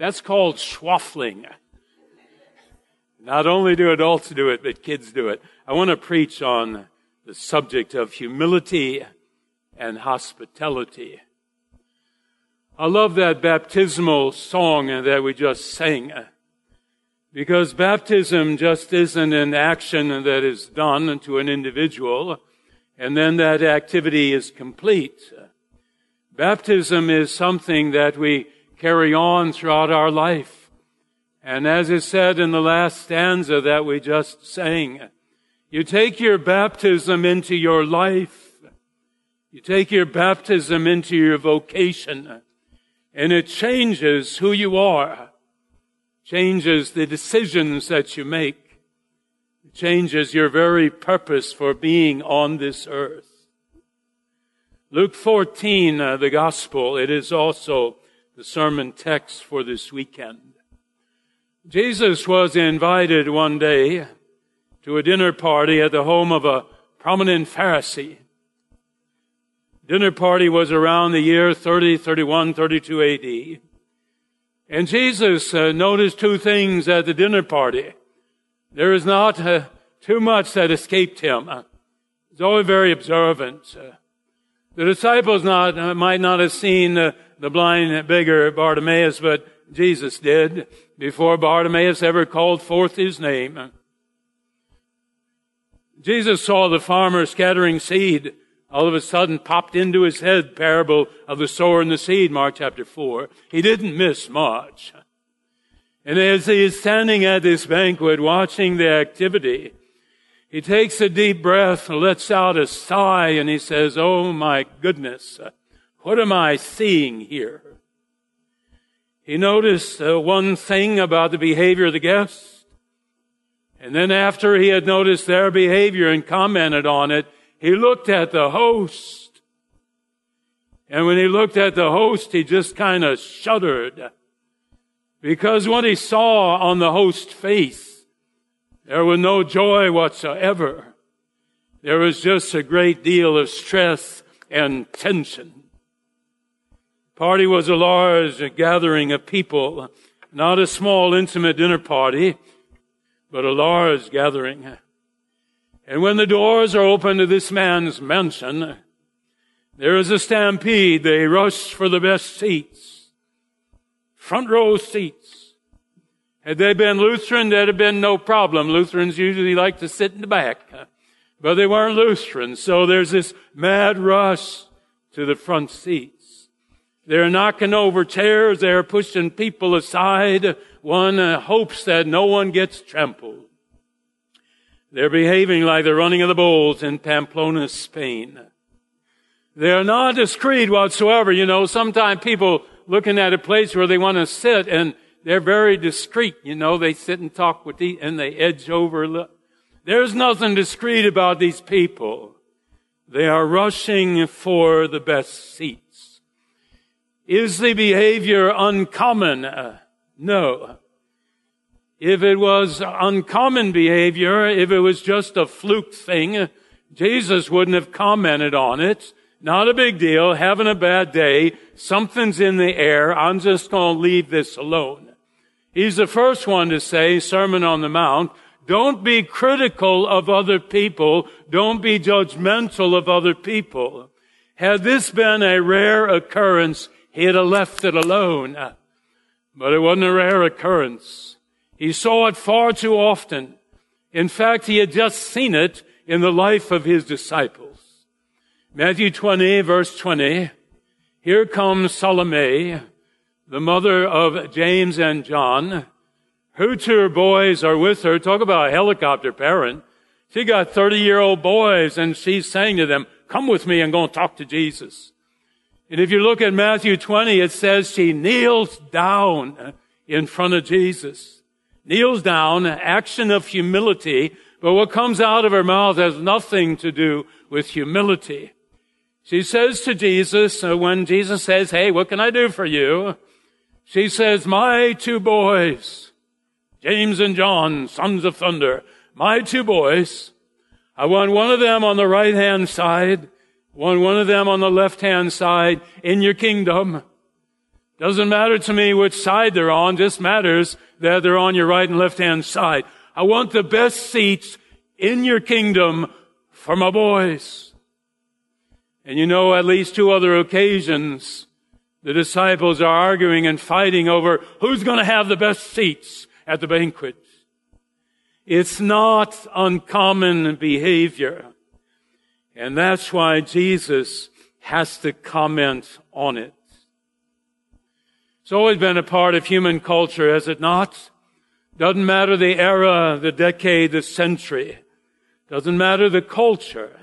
That's called schwaffling. Not only do adults do it, but kids do it. I want to preach on the subject of humility and hospitality. I love that baptismal song that we just sang because baptism just isn't an action that is done to an individual and then that activity is complete. Baptism is something that we carry on throughout our life. And as is said in the last stanza that we just sang, you take your baptism into your life. You take your baptism into your vocation and it changes who you are, changes the decisions that you make, it changes your very purpose for being on this earth. Luke 14, uh, the gospel, it is also the sermon text for this weekend. Jesus was invited one day to a dinner party at the home of a prominent Pharisee. Dinner party was around the year 30, 31, 32 AD. And Jesus uh, noticed two things at the dinner party. There is not uh, too much that escaped him. He's always very observant. Uh, the disciples not, uh, might not have seen uh, the blind beggar Bartimaeus, but Jesus did before Bartimaeus ever called forth his name. Jesus saw the farmer scattering seed. All of a sudden popped into his head parable of the sower and the seed, Mark chapter 4. He didn't miss much. And as he is standing at this banquet watching the activity, he takes a deep breath and lets out a sigh and he says, Oh my goodness, what am I seeing here? He noticed uh, one thing about the behavior of the guests. And then after he had noticed their behavior and commented on it, he looked at the host. And when he looked at the host, he just kind of shuddered. Because what he saw on the host's face, there was no joy whatsoever. There was just a great deal of stress and tension. Party was a large gathering of people, not a small intimate dinner party but a large gathering. And when the doors are open to this man's mansion, there is a stampede. They rush for the best seats. Front row seats. Had they been Lutheran, there'd have been no problem. Lutherans usually like to sit in the back. But they weren't Lutherans. So there's this mad rush to the front seats. They're knocking over chairs. They're pushing people aside one uh, hopes that no one gets trampled. They're behaving like the running of the bulls in Pamplona, Spain. They're not discreet whatsoever. You know, sometimes people looking at a place where they want to sit and they're very discreet. You know, they sit and talk with the, and they edge over. There's nothing discreet about these people. They are rushing for the best seats. Is the behavior uncommon? Uh, no. If it was uncommon behavior, if it was just a fluke thing, Jesus wouldn't have commented on it. Not a big deal, having a bad day, something's in the air, I'm just gonna leave this alone. He's the first one to say, Sermon on the Mount, don't be critical of other people, don't be judgmental of other people. Had this been a rare occurrence, he'd have left it alone. Uh, but it wasn't a rare occurrence. He saw it far too often. In fact, he had just seen it in the life of his disciples. Matthew 20, verse 20. Here comes Salome, the mother of James and John. Her two boys are with her. Talk about a helicopter parent. She got 30 year old boys and she's saying to them, come with me and go and talk to Jesus. And if you look at Matthew 20, it says she kneels down in front of Jesus. Kneels down, action of humility, but what comes out of her mouth has nothing to do with humility. She says to Jesus, uh, when Jesus says, hey, what can I do for you? She says, my two boys, James and John, sons of thunder, my two boys, I want one of them on the right hand side one, one of them on the left hand side in your kingdom. Doesn't matter to me which side they're on, just matters that they're on your right and left hand side. I want the best seats in your kingdom for my boys. And you know, at least two other occasions, the disciples are arguing and fighting over who's going to have the best seats at the banquet. It's not uncommon behavior. And that's why Jesus has to comment on it. It's always been a part of human culture, has it not? Doesn't matter the era, the decade, the century. Doesn't matter the culture.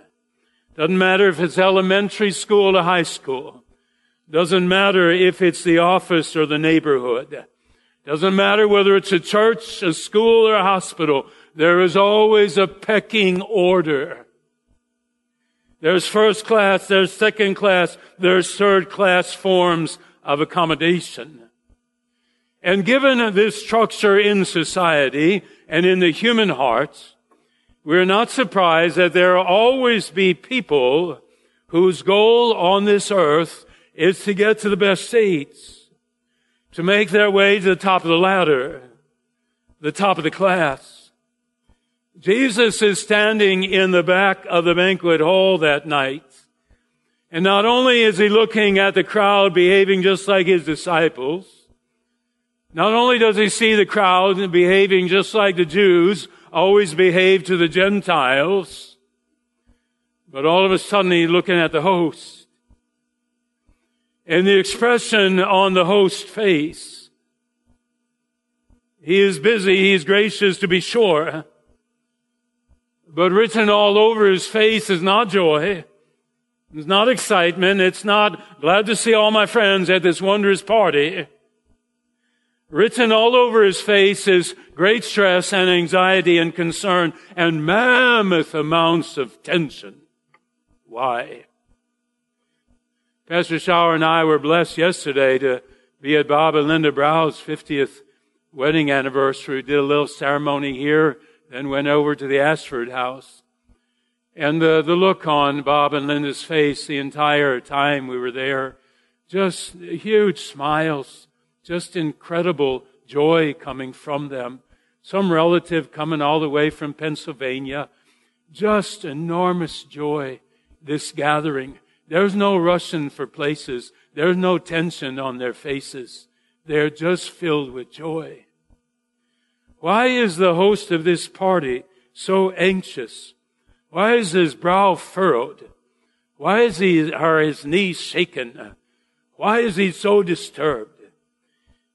Doesn't matter if it's elementary school or high school. Doesn't matter if it's the office or the neighborhood. Doesn't matter whether it's a church, a school, or a hospital. There is always a pecking order. There's first class, there's second class, there's third class forms of accommodation. And given this structure in society and in the human hearts, we're not surprised that there will always be people whose goal on this earth is to get to the best seats, to make their way to the top of the ladder, the top of the class. Jesus is standing in the back of the banquet hall that night. And not only is he looking at the crowd behaving just like his disciples, not only does he see the crowd behaving just like the Jews always behave to the Gentiles, but all of a sudden he's looking at the host. And the expression on the host's face, he is busy, he's gracious to be sure, but written all over his face is not joy. It's not excitement. It's not glad to see all my friends at this wondrous party. Written all over his face is great stress and anxiety and concern and mammoth amounts of tension. Why? Pastor Schauer and I were blessed yesterday to be at Bob and Linda Brow's 50th wedding anniversary. We did a little ceremony here, then went over to the Ashford house. And the, the look on Bob and Linda's face the entire time we were there, just huge smiles just incredible joy coming from them. Some relative coming all the way from Pennsylvania. Just enormous joy, this gathering. There's no rushing for places. There's no tension on their faces. They're just filled with joy. Why is the host of this party so anxious? Why is his brow furrowed? Why is he, are his knees shaken? Why is he so disturbed?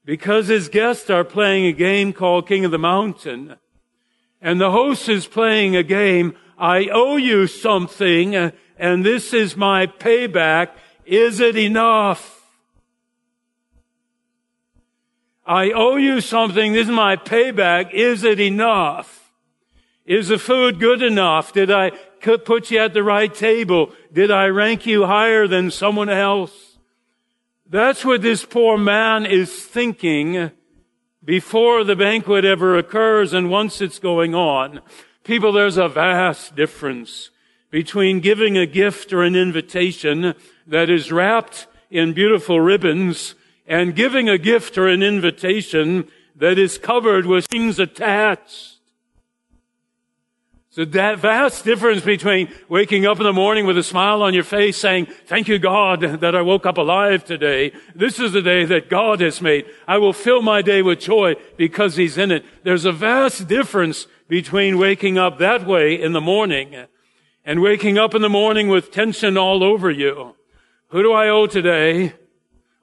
because his guests are playing a game called King of the Mountain. And the host is playing a game. I owe you something and this is my payback. Is it enough? I owe you something. This is my payback. Is it enough? Is the food good enough? Did I put you at the right table? Did I rank you higher than someone else? That's what this poor man is thinking before the banquet ever occurs and once it's going on. People, there's a vast difference between giving a gift or an invitation that is wrapped in beautiful ribbons and giving a gift or an invitation that is covered with things attached. So that vast difference between waking up in the morning with a smile on your face saying, thank you God that I woke up alive today. This is the day that God has made. I will fill my day with joy because He's in it. There's a vast difference between waking up that way in the morning and waking up in the morning with tension all over you. Who do I owe today?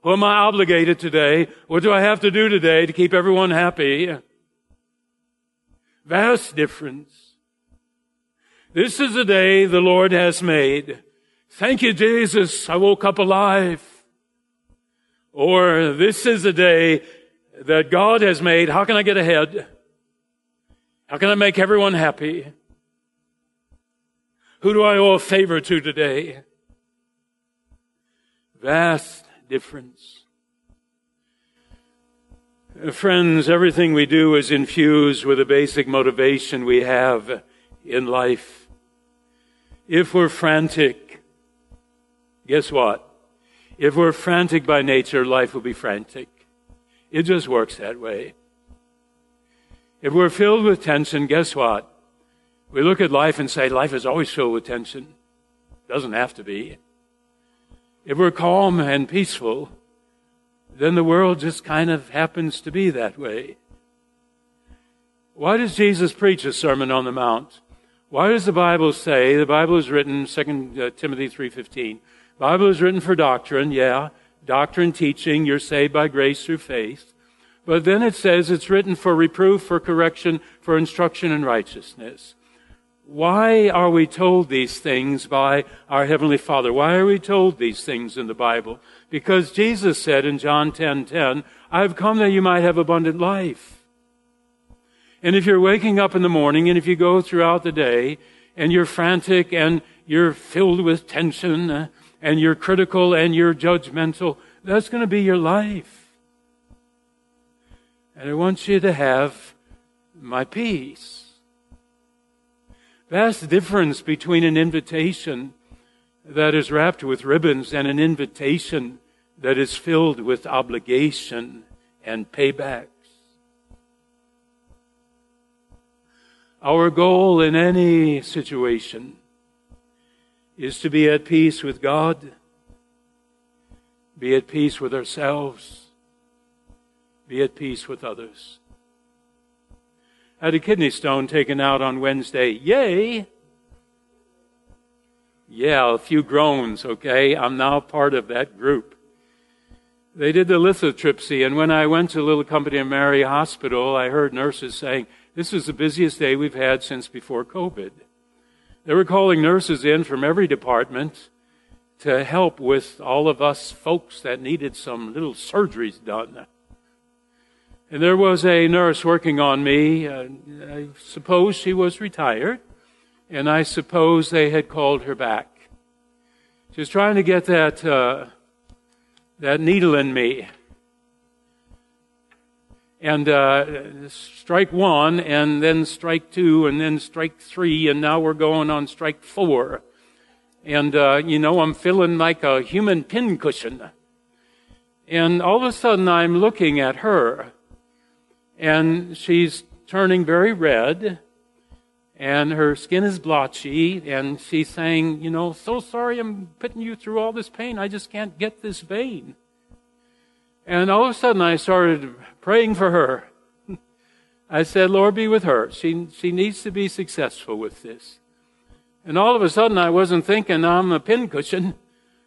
Who am I obligated today? What do I have to do today to keep everyone happy? Vast difference. This is the day the Lord has made. Thank you, Jesus. I woke up alive. Or this is the day that God has made. How can I get ahead? How can I make everyone happy? Who do I owe a favor to today? Vast difference. Uh, friends, everything we do is infused with a basic motivation we have in life. If we're frantic, guess what? If we're frantic by nature, life will be frantic. It just works that way. If we're filled with tension, guess what? We look at life and say, life is always filled with tension. Doesn't have to be. If we're calm and peaceful, then the world just kind of happens to be that way. Why does Jesus preach a Sermon on the Mount? Why does the Bible say, the Bible is written, 2 uh, Timothy 3.15, Bible is written for doctrine, yeah, doctrine teaching, you're saved by grace through faith. But then it says it's written for reproof, for correction, for instruction in righteousness. Why are we told these things by our Heavenly Father? Why are we told these things in the Bible? Because Jesus said in John 10:10, 10, 10, "I've come that you might have abundant life." And if you're waking up in the morning and if you go throughout the day and you're frantic and you're filled with tension and you're critical and you're judgmental, that's going to be your life. And I want you to have my peace. Vast difference between an invitation that is wrapped with ribbons and an invitation that is filled with obligation and paybacks. Our goal in any situation is to be at peace with God, be at peace with ourselves, be at peace with others had a kidney stone taken out on Wednesday. Yay! Yeah, a few groans, okay? I'm now part of that group. They did the lithotripsy, and when I went to Little Company of Mary Hospital, I heard nurses saying, This is the busiest day we've had since before COVID. They were calling nurses in from every department to help with all of us folks that needed some little surgeries done. And there was a nurse working on me. Uh, I suppose she was retired, and I suppose they had called her back. She was trying to get that uh, that needle in me. And uh, strike one, and then strike two, and then strike three, and now we're going on strike four. And, uh, you know, I'm feeling like a human pincushion. And all of a sudden I'm looking at her and she's turning very red and her skin is blotchy and she's saying, you know, so sorry I'm putting you through all this pain. I just can't get this vein. And all of a sudden I started praying for her. I said, Lord, be with her. She, she needs to be successful with this. And all of a sudden I wasn't thinking I'm a pincushion.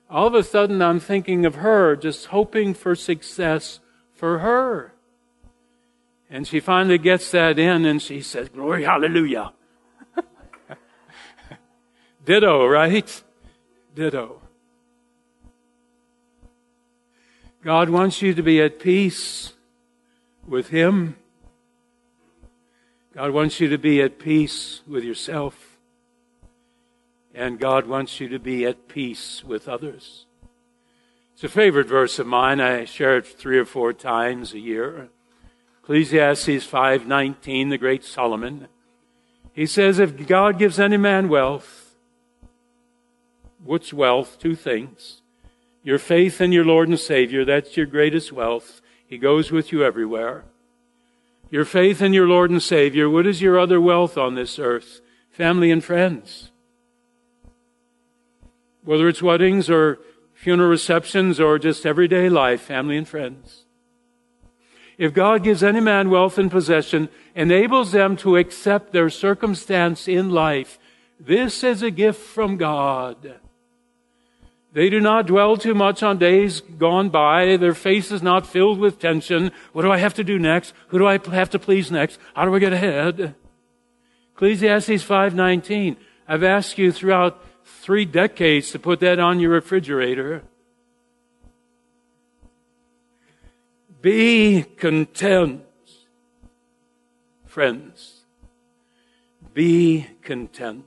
All of a sudden I'm thinking of her, just hoping for success for her. And she finally gets that in and she says, Glory, hallelujah. Ditto, right? Ditto. God wants you to be at peace with Him. God wants you to be at peace with yourself. And God wants you to be at peace with others. It's a favorite verse of mine. I share it three or four times a year. Ecclesiastes 5:19, the great Solomon. He says, if God gives any man wealth, what's wealth? Two things. Your faith in your Lord and Savior, that's your greatest wealth. He goes with you everywhere. Your faith in your Lord and Savior, what is your other wealth on this earth? Family and friends. Whether it's weddings or funeral receptions or just everyday life, family and friends. If God gives any man wealth and possession, enables them to accept their circumstance in life, this is a gift from God. They do not dwell too much on days gone by. Their face is not filled with tension. What do I have to do next? Who do I have to please next? How do I get ahead? Ecclesiastes 5:19. I've asked you throughout 3 decades to put that on your refrigerator. Be content, friends. Be content.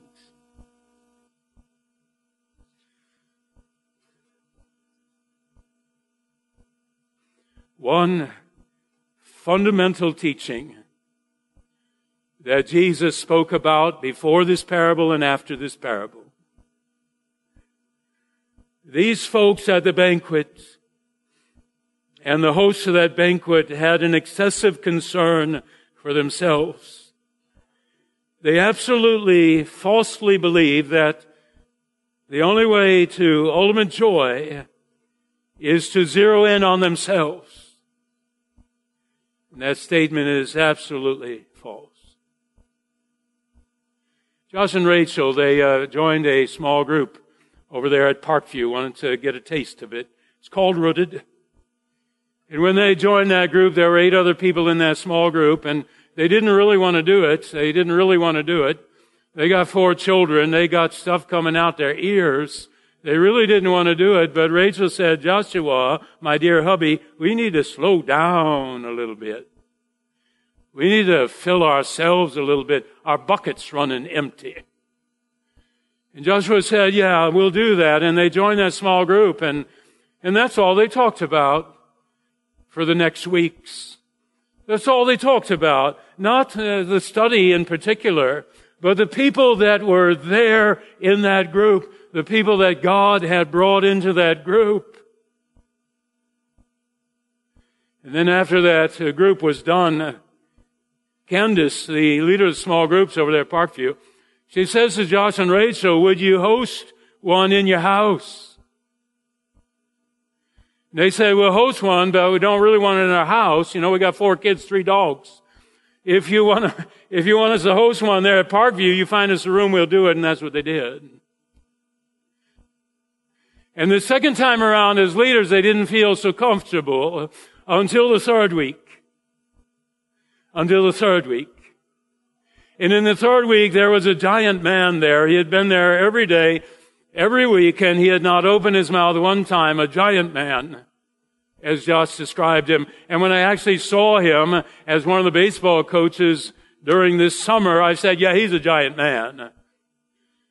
One fundamental teaching that Jesus spoke about before this parable and after this parable. these folks at the banquet and the hosts of that banquet had an excessive concern for themselves. They absolutely falsely believed that the only way to ultimate joy is to zero in on themselves. And that statement is absolutely false. Josh and Rachel, they uh, joined a small group over there at Parkview, wanted to get a taste of it. It's called Rooted. And when they joined that group, there were eight other people in that small group, and they didn't really want to do it. They didn't really want to do it. They got four children. They got stuff coming out their ears. They really didn't want to do it, but Rachel said, Joshua, my dear hubby, we need to slow down a little bit. We need to fill ourselves a little bit. Our bucket's running empty. And Joshua said, yeah, we'll do that. And they joined that small group and, and that's all they talked about for the next weeks. That's all they talked about. Not uh, the study in particular, but the people that were there in that group, the people that God had brought into that group. And then after that uh, group was done, Candace, the leader of the small groups over there at Parkview, she says to Josh and Rachel, would you host one in your house? They say, we'll host one, but we don't really want it in our house. You know, we got four kids, three dogs. If you want to, if you want us to host one there at Parkview, you find us a room, we'll do it. And that's what they did. And the second time around as leaders, they didn't feel so comfortable until the third week until the third week. And in the third week, there was a giant man there. He had been there every day, every week, and he had not opened his mouth one time, a giant man, as Josh described him. And when I actually saw him as one of the baseball coaches during this summer, I said, yeah, he's a giant man.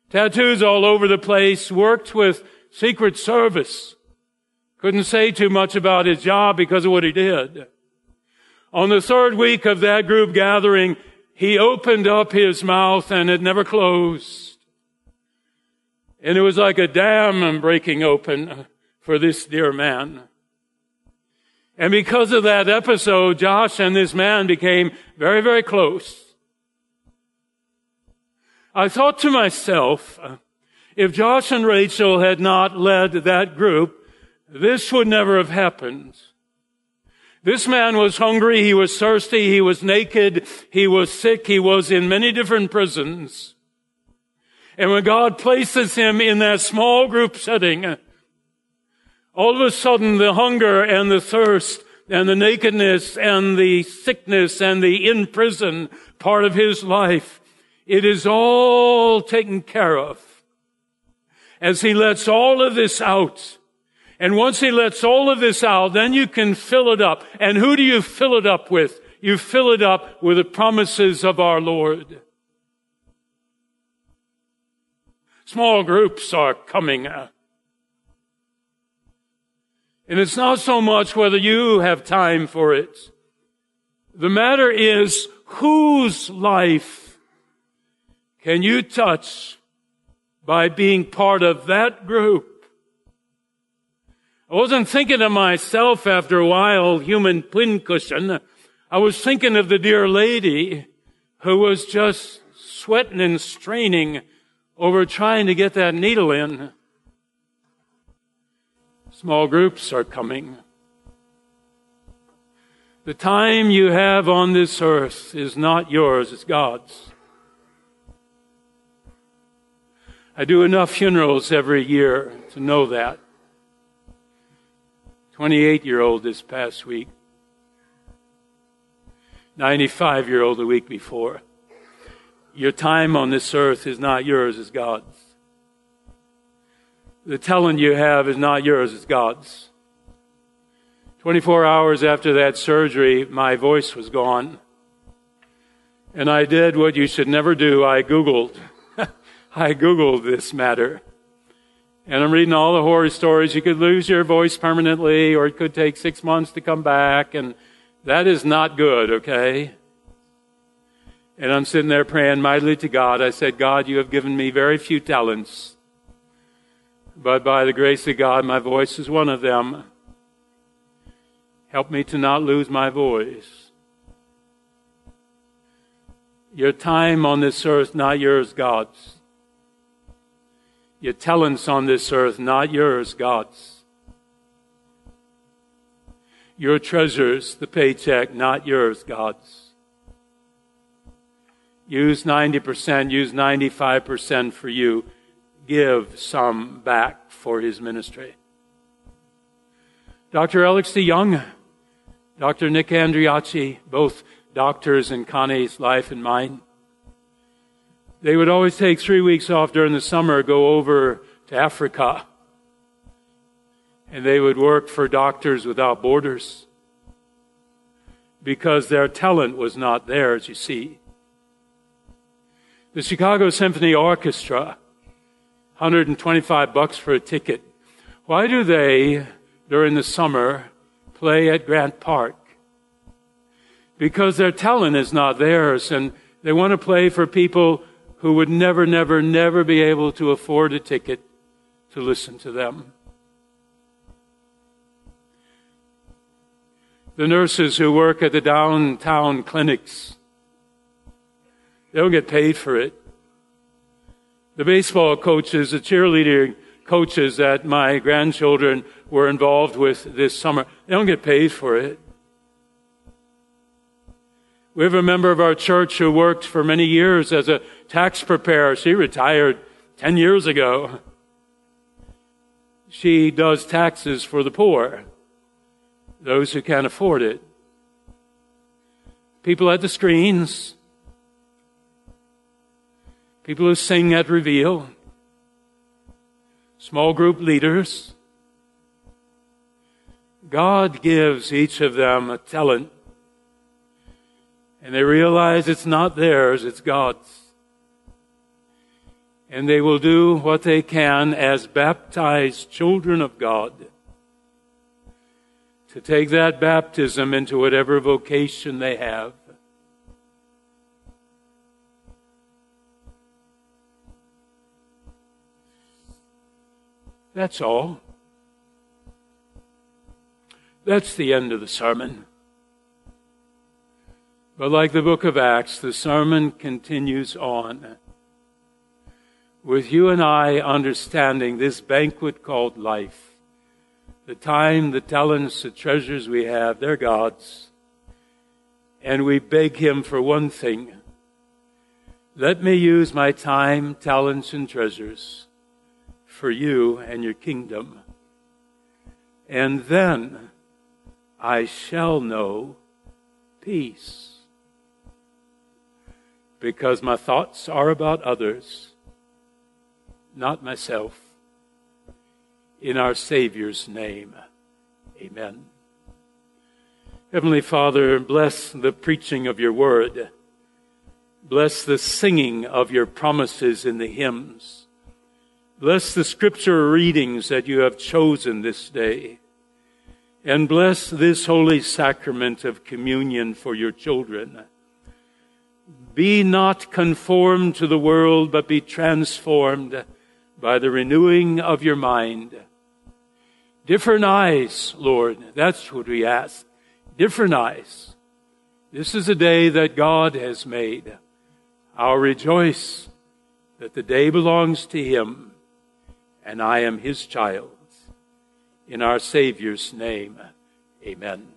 Tattoos all over the place, worked with Secret Service. Couldn't say too much about his job because of what he did. On the third week of that group gathering, he opened up his mouth and it never closed. And it was like a dam breaking open for this dear man. And because of that episode, Josh and this man became very, very close. I thought to myself, uh, if Josh and Rachel had not led that group, this would never have happened. This man was hungry, he was thirsty, he was naked, he was sick, he was in many different prisons. And when God places him in that small group setting, all of a sudden the hunger and the thirst and the nakedness and the sickness and the in prison part of his life, it is all taken care of. As he lets all of this out, and once he lets all of this out, then you can fill it up. And who do you fill it up with? You fill it up with the promises of our Lord. Small groups are coming. Uh, And it's not so much whether you have time for it. The matter is whose life can you touch by being part of that group? I wasn't thinking of myself after a while, human pincushion. I was thinking of the dear lady who was just sweating and straining over trying to get that needle in. Small groups are coming. The time you have on this earth is not yours, it's God's. I do enough funerals every year to know that. 28 year old this past week, 95 year old the week before. Your time on this earth is not yours, it's God's. The talent you have is not yours, it's God's. 24 hours after that surgery, my voice was gone. And I did what you should never do. I Googled. I Googled this matter. And I'm reading all the horror stories. You could lose your voice permanently, or it could take six months to come back, and that is not good, okay? And I'm sitting there praying mightily to God. I said, God, you have given me very few talents. But by the grace of God, my voice is one of them. Help me to not lose my voice. Your time on this earth, not yours, God's. Your talents on this earth, not yours, God's. Your treasures, the paycheck, not yours, God's. Use 90%, use 95% for you. Give some back for his ministry. Dr. Alex DeYoung, Dr. Nick Andriacci, both doctors in Connie's life and mine. They would always take three weeks off during the summer, go over to Africa, and they would work for Doctors Without Borders because their talent was not theirs, you see. The Chicago Symphony Orchestra, 125 bucks for a ticket. Why do they, during the summer, play at Grant Park? Because their talent is not theirs and they want to play for people who would never, never, never be able to afford a ticket to listen to them. The nurses who work at the downtown clinics, they don't get paid for it. The baseball coaches, the cheerleading coaches that my grandchildren were involved with this summer, they don't get paid for it. We have a member of our church who worked for many years as a tax preparer. She retired 10 years ago. She does taxes for the poor, those who can't afford it. People at the screens, people who sing at Reveal, small group leaders. God gives each of them a talent and they realize it's not theirs, it's God's. And they will do what they can as baptized children of God to take that baptism into whatever vocation they have. That's all. That's the end of the sermon. But like the book of Acts, the sermon continues on with you and I understanding this banquet called life. The time, the talents, the treasures we have, they're God's. And we beg Him for one thing. Let me use my time, talents, and treasures for you and your kingdom. And then I shall know peace because my thoughts are about others, not myself. In our Savior's name, amen. Heavenly Father, bless the preaching of your word. Bless the singing of your promises in the hymns. Bless the scripture readings that you have chosen this day. And bless this holy sacrament of communion for your children. Be not conformed to the world, but be transformed by the renewing of your mind. Different eyes, Lord. That's what we ask. Different eyes. This is a day that God has made. I'll rejoice that the day belongs to Him and I am His child. In our Savior's name, amen.